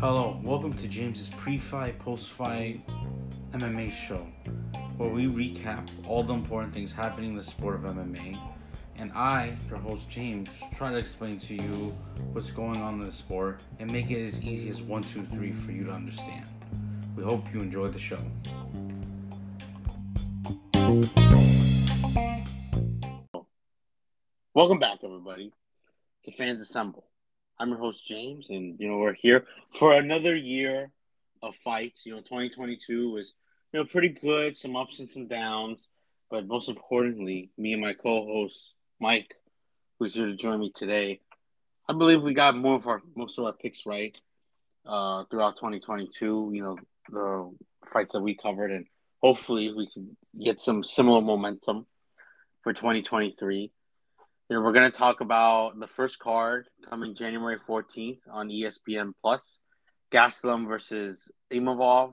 Hello, welcome to James's pre-fight, post-fight MMA show, where we recap all the important things happening in the sport of MMA, and I, your host James, try to explain to you what's going on in the sport and make it as easy as one, two, three for you to understand. We hope you enjoy the show. Welcome back, everybody, to Fans Assemble. I'm your host James, and you know we're here for another year of fights. You know, 2022 was you know pretty good, some ups and some downs, but most importantly, me and my co-host Mike, who's here to join me today, I believe we got more of our most of our picks right uh, throughout 2022. You know, the fights that we covered, and hopefully we can get some similar momentum for 2023. Know, we're going to talk about the first card coming January 14th on ESPN Plus, Gastelum versus Imavov.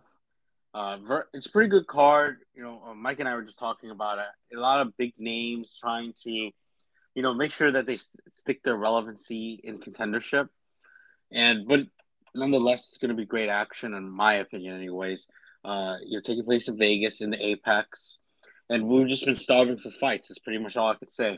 Uh, it's a pretty good card. You know, uh, Mike and I were just talking about it. A lot of big names trying to, you know, make sure that they stick their relevancy in contendership. And but nonetheless, it's going to be great action, in my opinion, anyways. Uh, you're taking place in Vegas in the Apex, and we've just been starving for fights. That's pretty much all I could say.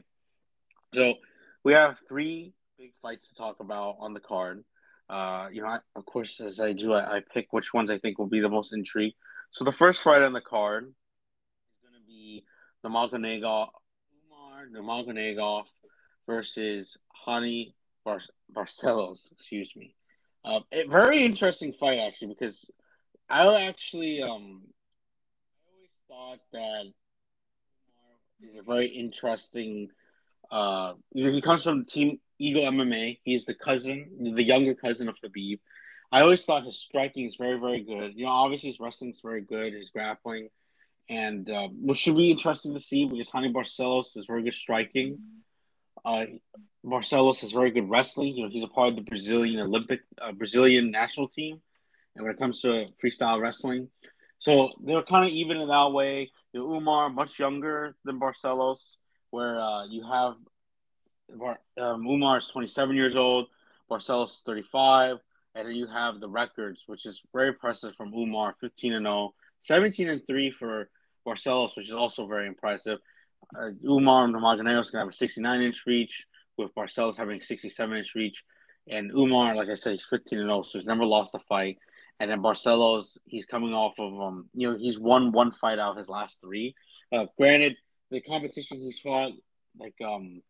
So we have three big fights to talk about on the card. Uh, you know, I, of course, as I do, I, I, pick which ones I think will be the most intrigue. So the first fight on the card is going to be the Nurmagomedov, Umar Nurmagomedov versus Raoni Bar- Barcelos. Excuse me. Uh, a very interesting fight actually because I actually um I always thought that Umar is a very interesting uh, he comes from Team Eagle MMA. He's the cousin, the younger cousin of Khabib. I always thought his striking is very, very good. You know, obviously his wrestling is very good, his grappling, and uh, should be interesting to see because Raoni Barcelos is very good striking. Uh, Barcelos has very good wrestling. You know, he's a part of the Brazilian Olympic, uh, Brazilian national team, and when it comes to freestyle wrestling, so they're kind of even in that way. You know, Umar much younger than Barcelos where uh, you have um, Umar is 27 years old, Barcelos is 35, and then you have the records, which is very impressive from Umar, 15 and 0, 17 and 3 for Barcelos, which is also very impressive. Uh, Umar Nurmagomedov is going to have a 69 inch reach, with Barcelos having 67 inch reach. And Umar, like I said, he's 15 and 0, so he's never lost a fight. And then Barcelos, he's coming off of um, you know, he's won one fight out of his last three. Uh, granted, the competition he's fought like um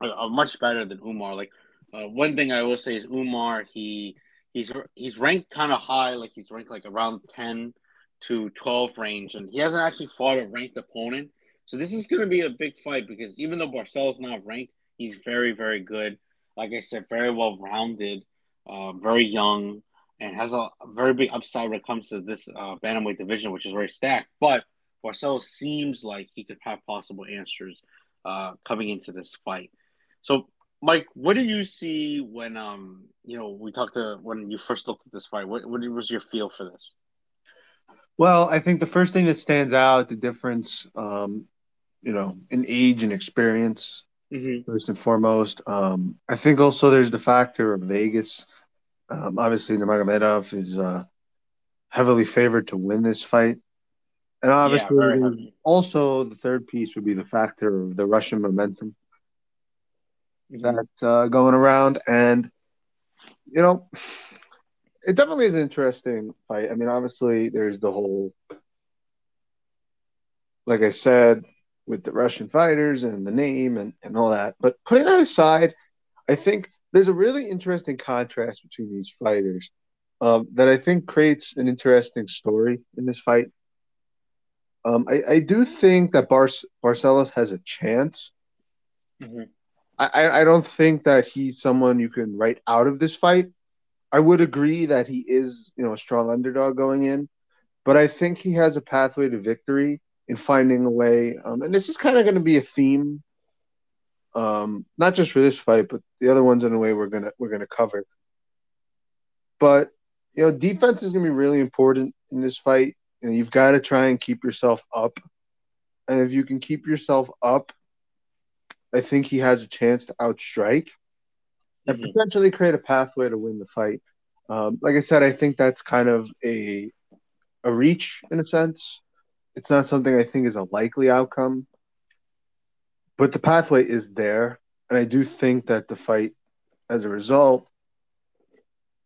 are, are much better than Umar. Like uh, one thing I will say is Umar he he's he's ranked kind of high, like he's ranked like around ten to twelve range, and he hasn't actually fought a ranked opponent. So this is going to be a big fight because even though Barcelo's not ranked, he's very very good. Like I said, very well rounded, uh, very young, and has a, a, very big upside when it comes to this uh, bantamweight division, which is very stacked. But Barcelo seems like he could have possible answers uh, coming into this fight. So, Mike, what did you see when um you know we talked to when you first looked at this fight? What what was your feel for this? Well, I think the first thing that stands out the difference, um, you know, in age and experience. Mm-hmm. First and foremost, um, I think also there's the factor of Vegas. Um, obviously, Nurmagomedov is uh, heavily favored to win this fight. And obviously, yeah, also the third piece would be the factor of the Russian momentum that's uh, going around. And, you know, it definitely is an interesting fight. I mean, obviously, there's the whole, like I said, with the Russian fighters and the name and, and all that. But putting that aside, I think there's a really interesting contrast between these fighters um, that I think creates an interesting story in this fight. Um, I, I do think that Bar- Barcelos has a chance. Mm-hmm. I, I don't think that he's someone you can write out of this fight. I would agree that he is, you know, a strong underdog going in, but I think he has a pathway to victory in finding a way. Um, and this is kind of going to be a theme, um, not just for this fight, but the other ones in a way we're gonna we're gonna cover. But you know, defense is going to be really important in this fight and you've got to try and keep yourself up. And if you can keep yourself up, I think he has a chance to outstrike. and Mhm. potentially create a pathway to win the fight. Um, like I said, I think that's kind of a a reach in a sense. It's not something I think is a likely outcome, but the pathway is there, and I do think that the fight, as a result,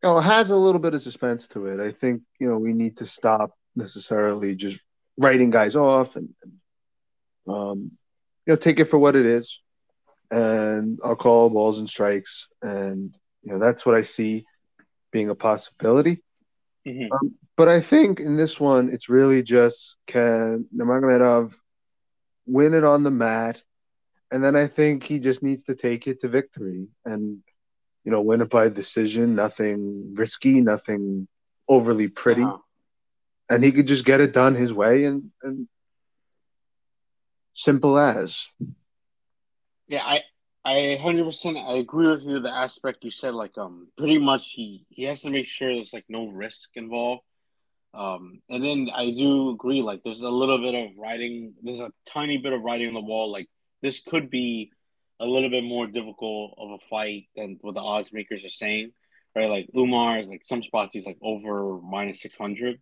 you know, has a little bit of suspense to it. I think you know we need to stop necessarily just writing guys off and, and um, you know take it for what it is, and I'll call balls and strikes, and you know that's what I see being a possibility. Mhm. Um, but I think in this one, it's really just can Nurmagomedov win it on the mat, and then I think he just needs to take it to victory and you know win it by decision. Nothing risky, nothing overly pretty, Uh-huh. and he could just get it done his way and and simple as. Yeah, I I hundred percent I agree with you. The aspect you said, like um, pretty much he he has to make sure there's like no risk involved. Um, and then I do agree, like there's a little bit of writing, there's a tiny bit of writing on the wall. Like this could be a little bit more difficult of a fight than what the odds makers are saying, right? Like Umar is like some spots he's like over minus six hundred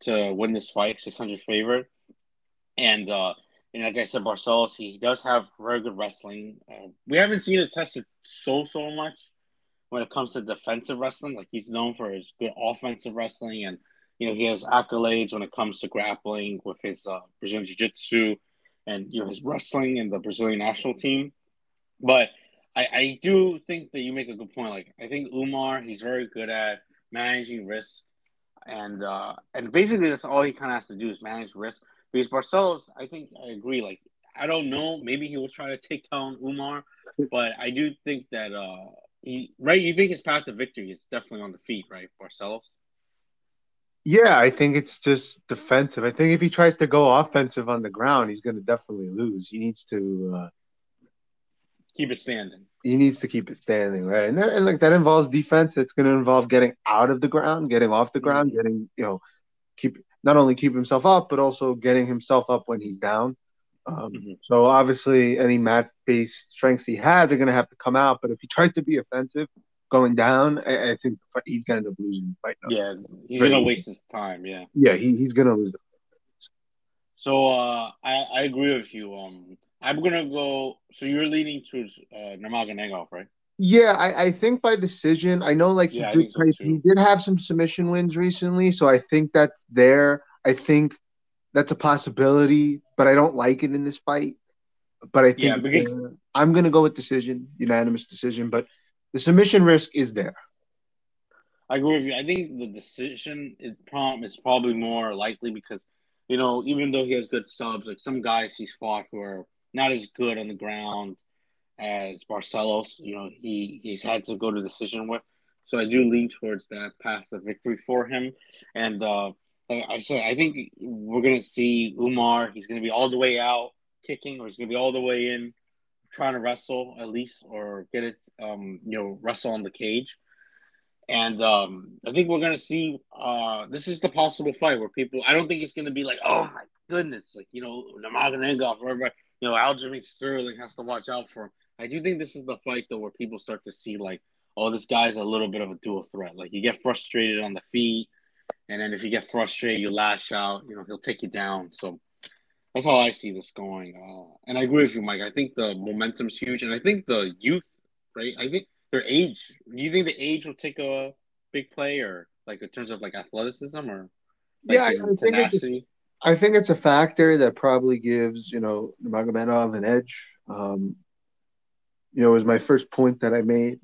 to win this fight, six hundred favorite, and uh, and like I said, Barcelos he does have very good wrestling. Uh, we haven't seen it tested so so much when it comes to defensive wrestling. Like he's known for his good offensive wrestling, and you know he has accolades when it comes to grappling with his uh, Brazilian Jiu Jitsu and you know his wrestling in the Brazilian national team. But I, I do think that you make a good point. Like I think Umar, he's very good at managing risk, and uh, and basically that's all he kind of has to do is manage risk. Because Barcelos, I think I agree. Like I don't know, maybe he will try to take down Umar, but I do think that uh, he right. You think his path to victory is definitely on the feet, right, Barcelos? Yeah, I think it's just defensive. I think if he tries to go offensive on the ground, he's going to definitely lose. He needs to. Uh, Keep it standing. he needs to keep it standing, right? And, that, and like that involves defense. It's going to involve getting out of the ground, getting off the ground, Mhm. getting you know, keep not only keep himself up, but also getting himself up when he's down. Um, Mhm. So obviously, any mat-based strengths he has are going to have to come out. But if he tries to be offensive, going down, I, I think he's going to end up losing the fight. now. Yeah, he's gonna waste his time. Yeah. yeah, he, he's going to lose. The, So uh, I I agree with you. Um, I'm gonna go. So you're leaning towards uh, Nurmagomedov, right? Yeah, I, I think by decision. I know, like he Yeah, I did so he did have some submission wins recently, so I think that's there. I think that's a possibility, but I don't like it in this fight. But I think Yeah, because- uh, I'm going to go with decision, unanimous decision. But the submission risk is there. I agree with you. I think the decision is, prom- is probably more likely because, you know, even though he has good subs, like some guys he's fought who are not as good on the ground as Barcelos, you know, he, he's had to go to decision with. So I do lean towards that path of victory for him. And uh, like I said, I think we're to see Umar. He's to be all the way out kicking, or he's to be all the way in trying to wrestle at least, or get it, um, you know, wrestle on the cage. And um, I think we're gonna see. Uh, this is the possible fight where people. I don't think it's gonna be like, oh my goodness, like you know, Nurmagomedov or everybody. You know, Aljamain Sterling has to watch out for him. I do think this is the fight though where people start to see like, oh, this guy's a little bit of a dual threat. Like you get frustrated on the feet, and then if you get frustrated, you lash out. You know, he'll take you down. So that's how I see this going. Uh, and I agree with you, Mike. I think the momentum's huge, and I think the youth, right? I think their age. Do you think the age will take a big play, or like in terms of like athleticism, or like Yeah, I- in I think? I think it's a factor that probably gives, you know, Magomedov an edge. Um, you know, was my first point that I made.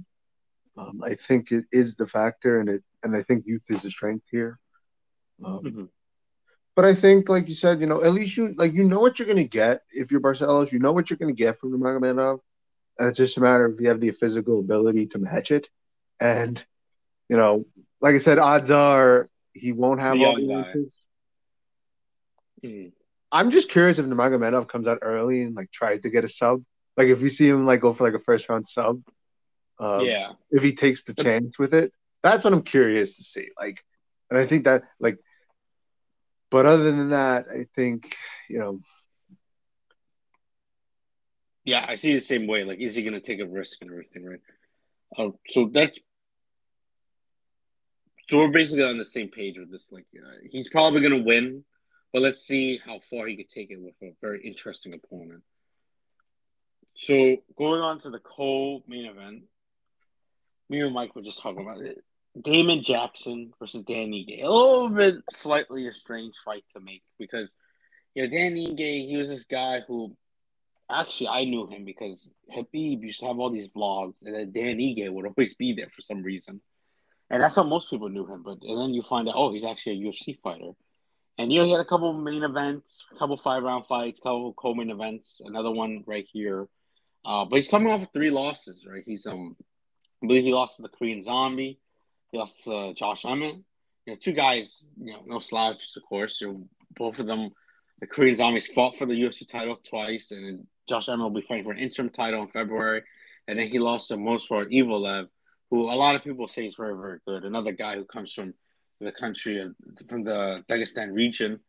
Um, I think it is the factor, and it, and I think youth is a strength here. Um, Mhm. But I think, like you said, you know, at least you like you know what you're gonna get if you're Barcelos. You know what you're gonna get from the Nurmagomedov, and it's just a matter of if you have the physical ability to match it. And you know, like I said, odds are he won't have The all the answers. Mhm. I'm just curious if the Nurmagomedov comes out early and like tries to get a sub. Like if you see him like go for like a first round sub, um, yeah, if he takes the chance with it, that's what I'm curious to see. Like, and I think that like, but other than that, I think you know, yeah, I see the same way. Like, is he going to take a risk and everything, right? Uh, so that's so we're basically on the same page with this. Like, uh, he's probably going to win, but let's see how far he could take it with a very interesting opponent. So going on to the co-main event, me and Mike were just talking about it. Damon Jackson versus Danny Ige. A little bit slightly a strange fight to make because you know Danny Ige, he was this guy who actually I knew him because Khabib used to have all these vlogs and then Danny Ige would always be there for some reason. And that's how most people knew him. But and then you find out, oh, he's actually a UFC fighter. And you know, he had a couple main events, a couple five round fights, couple co-main events, another one right here. Uh, but he's coming off of three losses, right? He's um, I believe he lost to the Korean Zombie. He lost to uh, Josh Emmett. You know, two guys, you know, no slouches, of course. You know, both of them, the Korean Zombies fought for the UFC title twice, and Josh Emmett will be fighting for an interim title in February. And then he lost to Movsar Evloev, who a lot of people say is very, very good. Another guy who comes from the country, from the Dagestan region.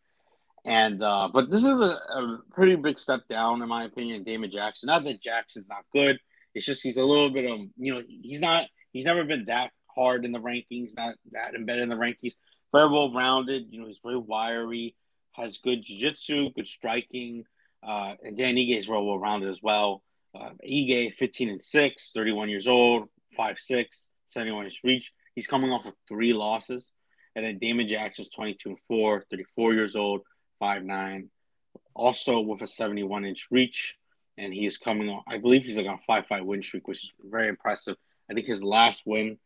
And uh, but this is a, a, pretty big step down, in my opinion. Damon Jackson. Not that Jackson's not good. It's just he's a little bit of you know, he's not. He's never been that hard in the rankings, not that embedded in the rankings. Very well rounded. You know, he's very wiry. Has good jiu-jitsu, good striking. Uh, and Dan Ige is very well rounded as well. Uh, Ige, 15 and 6, 31 years old, 5'6, 71 inch reach. He's coming off of three losses. And then Damon Jackson's 22 and 4, 34 years old, five nine, also with a 71 inch reach. And he is coming on, I believe he's like on a 5 5 win streak, which is very impressive. I think his last win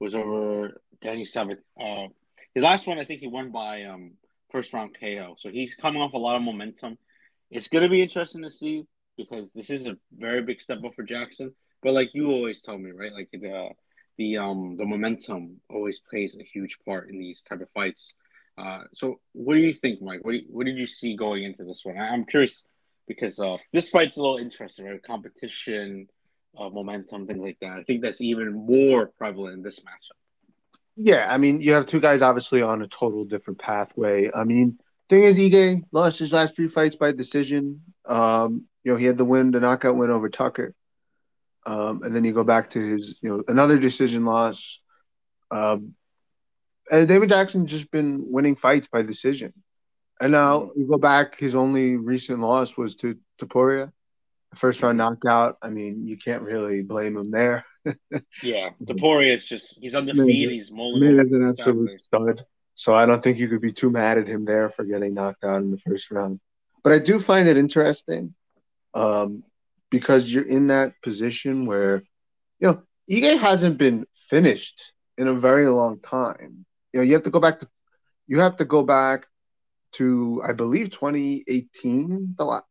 was over Danny Savage. Uh, his last one, I think he won by um, first round KO. So he's coming off a lot of momentum. It's going to be interesting to see because this is a very big step up for Jackson. But like you always tell me, right? Like the the um the momentum always plays a huge part in these type of fights. Uh, so what do you think, Mike? What, what did you see going into this one? I'm curious because uh, this fight's a little interesting, right? Competition, uh, momentum, things like that. I think that's even more prevalent in this matchup. Yeah, I mean, you have two guys obviously on a total different pathway. I mean, thing is, Ige lost his last three fights by decision. Um, you know, he had the win, the knockout win over Tucker. Um, and then you go back to his, you know, another decision loss. Um, and Damon Jackson just been winning fights by decision. And now mm-hmm. you go back, his only recent loss was to Topuria, first round knockout. I mean, you can't really blame him there. yeah, Topuria is just he's undefeated. He's mulling. an absolute stud. So I don't think you could be too mad at him there for getting knocked out in the first round. But I do find it interesting um, because you're in that position where, you know, Ige hasn't been finished in a very long time. You know, you have to go back to, you have to go back to, I believe, 2018. The last,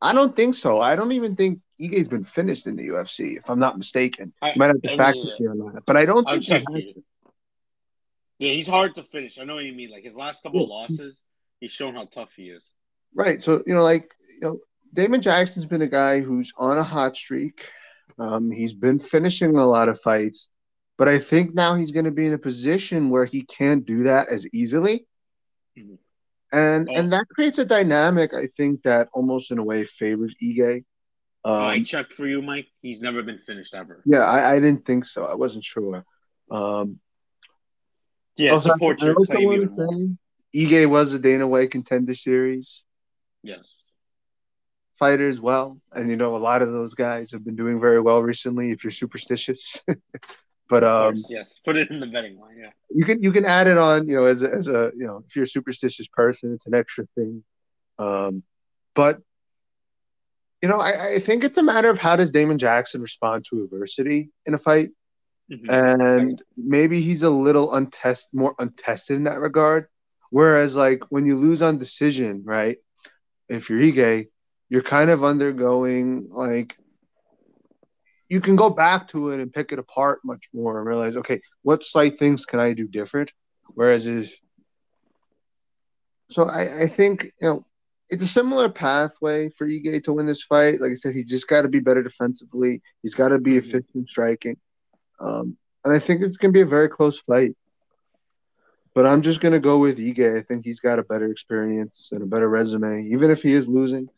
I don't think so. I don't even think Ige's been finished in the UFC, if I'm not mistaken. I, might have to fact check on that, but I don't think. Yeah, he's hard to finish. I know what you mean. Like his last couple of losses, he's shown how tough he is. Right. So you know, like you know, Damon Jackson's been a guy who's on a hot streak. Um, he's been finishing a lot of fights, but I think now he's going to be in a position where he can't do that as easily. Mm-hmm. And oh. and that creates a dynamic, I think, that almost in a way favors Ige. Um, I checked for you, Mike. He's never been finished ever. Yeah, I, I didn't think so. I wasn't sure. Um, yeah, also, support your claim even more. Ige was a Dana White contender series. Yes. Fighter as well. And you know, a lot of those guys have been doing very well recently if you're superstitious. but um course, yes, put it in the betting line, yeah. You can you can add it on, you know, as a as a you know, if you're a superstitious person, it's an extra thing. Um but you know, I, I think it's a matter of how does Damon Jackson respond to adversity in a fight. Mm-hmm. And maybe he's a little untested, more untested in that regard. Whereas, like when you lose on decision, right? If you're Ige, you're kind of undergoing like you can go back to it and pick it apart much more and realize, okay, what slight things can I do different? Whereas is so I, I think you know it's a similar pathway for Ige to win this fight. Like I said, he's just got to be better defensively. He's got to be mm-hmm. efficient striking. Um, and I think it's going to be a very close fight. But I'm just going to go with Ige. I think he's got a better experience and a better resume, even if he is losing.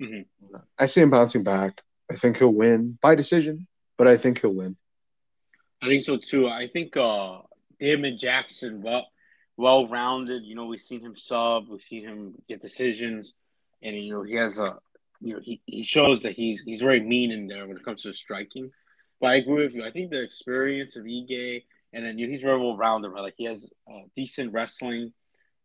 Mm-hmm. I see him bouncing back. I think he'll win by decision, but I think he'll win. I think so too. I think uh him and Jackson well well rounded. You know, we've seen him sub, we've seen him get decisions, and you know he has a you know he, he shows that he's he's very mean in there when it comes to striking. But I agree with you. I think the experience of Ige and then you know, he's very well rounded. Right? Like he has uh, decent wrestling,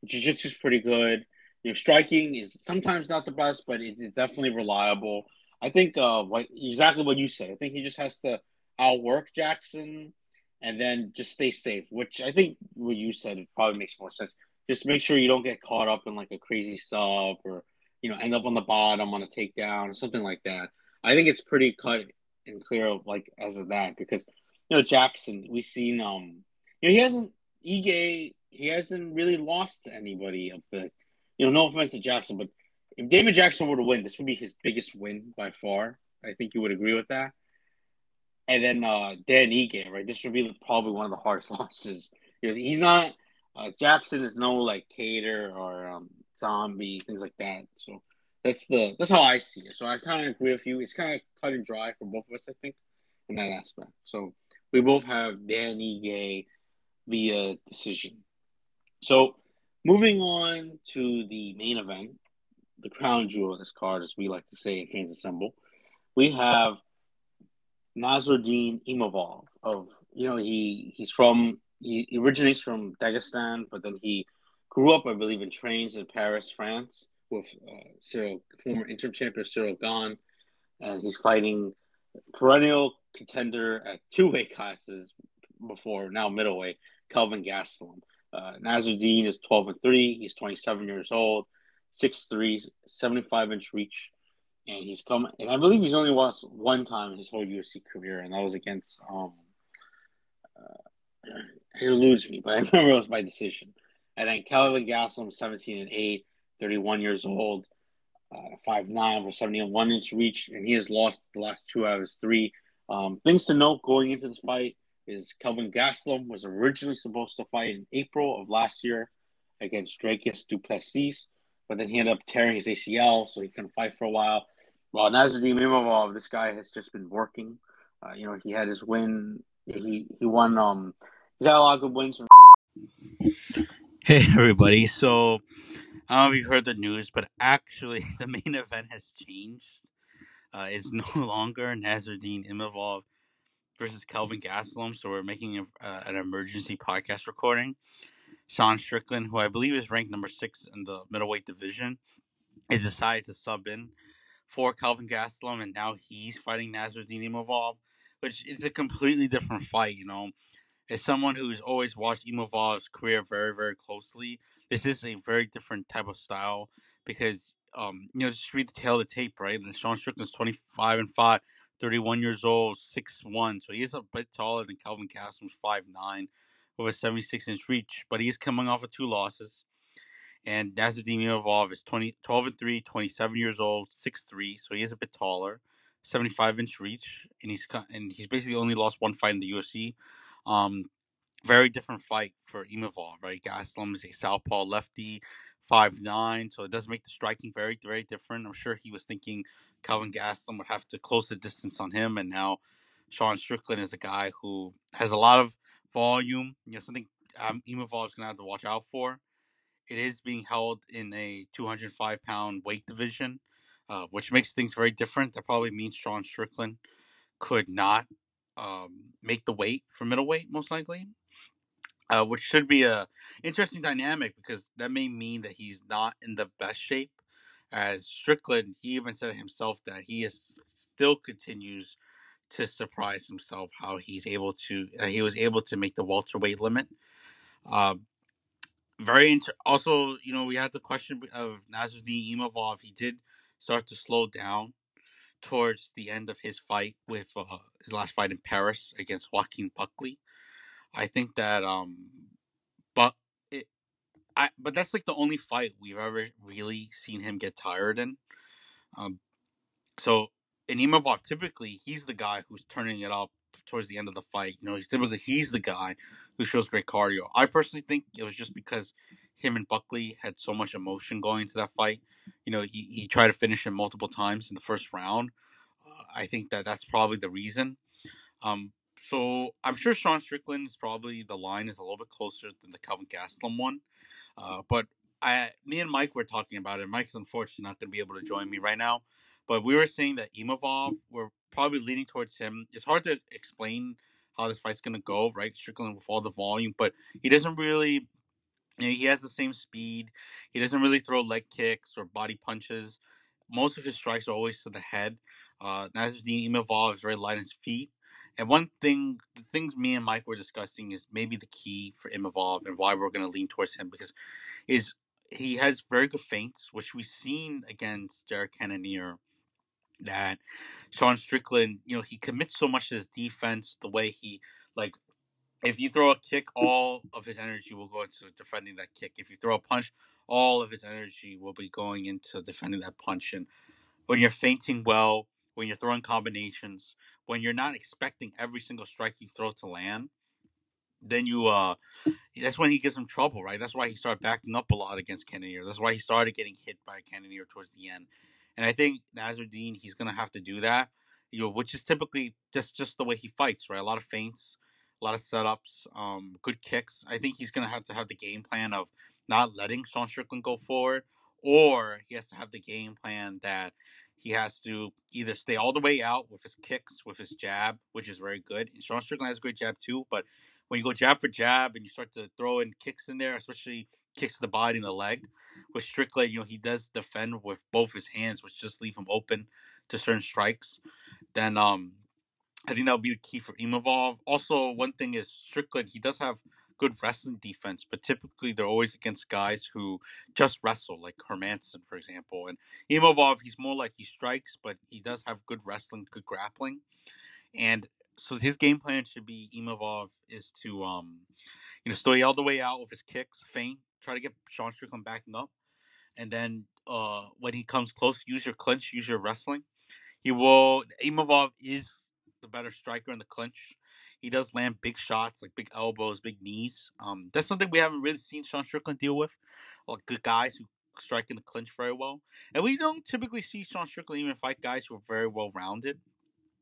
jiu-jitsu is pretty good. You know, striking is sometimes not the best, but it's definitely reliable. I think uh, exactly what you said. I think he just has to outwork Jackson and then just stay safe. Which I think what you said probably makes more sense. Just make sure you don't get caught up in like a crazy sub or you know end up on the bottom on a takedown or something like that. I think it's pretty cut and clear like as of that because you know Jackson we've seen um you know he hasn't Ige he hasn't really lost to anybody of the you know no offense to Jackson but if Damon Jackson were to win, this would be his biggest win by far. I think you would agree with that. And then uh, Dan Ige, right? This would be probably one of the hardest losses. He's not uh, Jackson is no like Kattar or um, Zombie things like that. So that's the that's how I see it. So I kind of agree with you. It's kind of cut and dry for both of us, I think, in that aspect. So we both have Dan Ige via decision. So moving on to the main event, the crown jewel of this card, as we like to say in Fans Assemble, we have Nassourdine Imavov. Of you know, he he's from he, originates from Dagestan, but then he grew up, I believe, in trains in Paris, France, with uh, Ciryl, former interim champion Ciryl Gane, and he's fighting perennial contender at two weight classes before now middleweight, Kelvin Gastelum. Uh, Nassourdine is 12 and 3. He's 27 years old. 6'3", 75 inch reach, and he's come. And I believe he's only lost one time in his whole UFC career, and that was against um. Uh, it eludes me, but I remember it was by decision. And then Kelvin Gastelum, 17 and 8, 31 years old, uh, 5'9 for 71 inch reach, and he has lost the last two out of his three. Um, things to note going into this fight is Kelvin Gastelum was originally supposed to fight in April of last year against Dricus Du Plessis but then he ended up tearing his ACL, so he couldn't fight for a while. Well, Nassourdine Imavov, this guy has just been working. Uh, you know, he had his win. He he won. Um, he's had a lot of good wins. From- hey everybody! So I don't know if you heard the news, but actually the main event has changed. Uh, it's no longer Nassourdine Imavov versus Kelvin Gastelum, so we're making a, uh, an emergency podcast recording. Sean Strickland, who I believe is ranked number six in the middleweight division, is decided to sub in for Kelvin Gastelum, and now he's fighting Nassourdine Imavov, which is a completely different fight. You know, as someone who's always watched Imavov's career very, very closely, this is a very different type of style because, um, you know, just read the tale of the tape, right? And Sean Strickland's 25 and 5, 31 years old, 6'1, so he is a bit taller than Kelvin Gastelum's 5'9 with a 76 inch reach, but he's coming off of two losses. And Nassourdine Imavov is 20, 12 and 3, 27 years old, 6'3, so he is a bit taller, 75 inch reach, and he's and he's basically only lost one fight in the UFC. Um, very different fight for Imavov, right? Gastelum is a southpaw lefty, five nine, so it does make the striking very, very different. I'm sure he was thinking Kelvin Gastelum would have to close the distance on him, and now Sean Strickland is a guy who has a lot of volume. You know, something um, is going to have to watch out for. It is being held in a 205 pound weight division, uh, which makes things very different. That probably means Sean Strickland could not um, make the weight for middleweight, most likely. Uh, which should be a interesting dynamic because that may mean that he's not in the best shape. As Strickland, he even said himself that he is still continues to surprise himself how he's able to uh, he was able to make the welterweight limit. Uh, very inter- also, you know, we had the question of Nassourdine Imavov. He did start to slow down towards the end of his fight with uh, his last fight in Paris against Joaquin Buckley. I think that um, but it, I but that's like the only fight we've ever really seen him get tired in. Um, so in Imavov, typically he's the guy who's turning it up towards the end of the fight. You know, typically he's the guy who shows great cardio. I personally think it was just because him and Buckley had so much emotion going into that fight. You know, he, he tried to finish him multiple times in the first round. Uh, I think that that's probably the reason. Um, so I'm sure Sean Strickland is probably the line is a little bit closer than the Kelvin Gastelum one, uh, but I, me and Mike were talking about it. Mike's unfortunately not going to be able to join me right now, but we were saying that Imavov, we're probably leaning towards him. It's hard to explain how this fight's going to go, right? Strickland with all the volume, but he doesn't really. You know, he has the same speed. He doesn't really throw leg kicks or body punches. Most of his strikes are always to the head. Uh, Nassourdine Imavov is very light on his feet. And one thing, the things me and Mike were discussing is maybe the key for Imavov and why we're going to lean towards him because is he has very good feints, which we've seen against Jared Cannonier. That Sean Strickland, you know, he commits so much to his defense, the way he like if you throw a kick, all of his energy will go into defending that kick. If you throw a punch, all of his energy will be going into defending that punch. And when you're feinting well, when you're throwing combinations, when you're not expecting every single strike you throw to land, then you uh that's when he gives him trouble, right? That's why he started backing up a lot against Cannonier. That's why he started getting hit by Cannonier towards the end. And I think Nassourdine, he's gonna have to do that, you know, which is typically just just the way he fights, right? A lot of feints, a lot of setups, um, good kicks. I think he's gonna have to have the game plan of not letting Sean Strickland go forward, or he has to have the game plan that he has to either stay all the way out with his kicks, with his jab, which is very good. And Sean Strickland has a great jab too, but when you go jab for jab and you start to throw in kicks in there, especially kicks to the body and the leg, with Strickland, you know, he does defend with both his hands, which just leave him open to certain strikes. Then um I think that would be the key for Imavov. Also, one thing is Strickland, he does have good wrestling defense, but typically they're always against guys who just wrestle, like Hermansson, for example. And Imavov, he's more like he strikes, but he does have good wrestling, good grappling. And so his game plan should be Imavov is to um you know stay all the way out with his kicks, feint, try to get Sean Strickland backing up, and then uh when he comes close, use your clinch, use your wrestling. He will Imavov is the better striker in the clinch. He does land big shots, like big elbows, big knees. Um, that's something we haven't really seen Sean Strickland deal with. Like good guys who strike in the clinch very well, and we don't typically see Sean Strickland even fight guys who are very well rounded.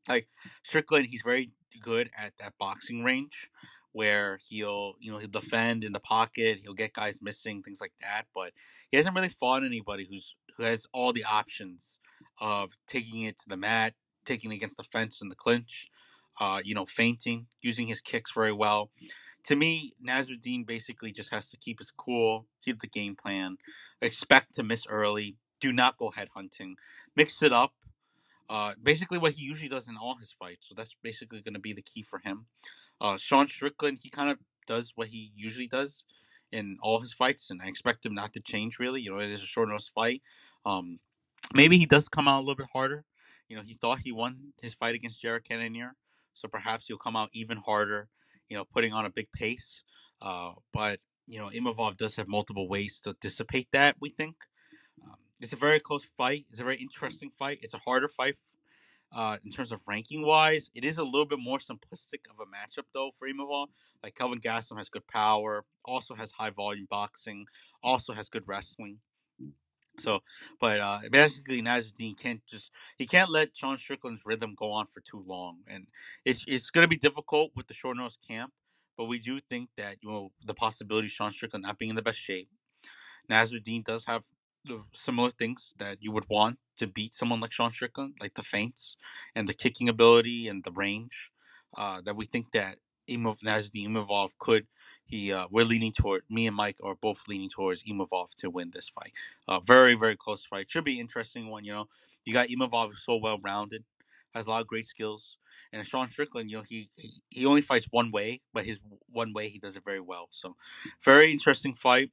Like Strickland, he's very good at that boxing range where he'll you know he'll defend in the pocket, he'll get guys missing, things like that. But he hasn't really fought anybody who's who has all the options of taking it to the mat, taking it against the fence in the clinch, uh, you know, feinting, using his kicks very well. To me, Nassourdine basically just has to keep his cool, keep the game plan, expect to miss early, do not go head hunting, mix it up. Uh, basically, what he usually does in all his fights. So that's basically going to be the key for him. Uh, Sean Strickland, he kind of does what he usually does in all his fights, and I expect him not to change really. You know, it is a short notice fight. Um, maybe he does come out a little bit harder. You know, he thought he won his fight against Jared Cannonier, so perhaps he'll come out even harder. You know, putting on a big pace. Uh, but you know, Imavov does have multiple ways to dissipate that. We think um, it's a very close fight. It's a very interesting fight. It's a harder fight uh, in terms of ranking wise. It is a little bit more simplistic of a matchup though for Imavov. Like Kelvin Gastelum has good power, also has high volume boxing, also has good wrestling. So, but uh, basically, Nassourdine can't just he can't let Sean Strickland's rhythm go on for too long, and it's it's going to be difficult with the short nose camp. But we do think that you know the possibility of Sean Strickland not being in the best shape. Nassourdine does have similar things that you would want to beat someone like Sean Strickland, like the feints and the kicking ability and the range. Uh, that we think that Imov Nassourdine Imavov could he uh, we're leaning toward me and Mike are both leaning towards Imavov to win this fight. Uh, very very close fight. Should be interesting one. You know, you got Imavov who's so well rounded, has a lot of great skills, and Sean Strickland. You know, he he only fights one way, but his one way he does it very well. So, very interesting fight.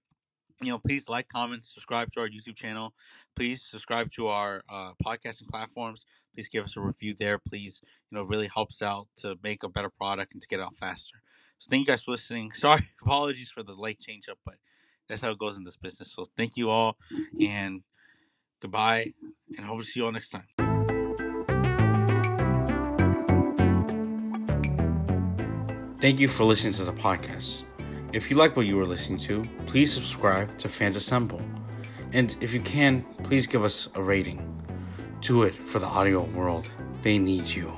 You know, please like, comment, subscribe to our YouTube channel. Please subscribe to our uh, podcasting platforms. Please give us a review there. Please, you know, really helps out to make a better product and to get out faster. So thank you guys for listening. Sorry, apologies for the late change up, but that's how it goes in this business. So thank you all and goodbye and hope to see you all next time. Thank you for listening to the podcast. If you like what you are listening to, please subscribe to Fans Assemble. And if you can, please give us a rating. Do it for the audio world. They need you.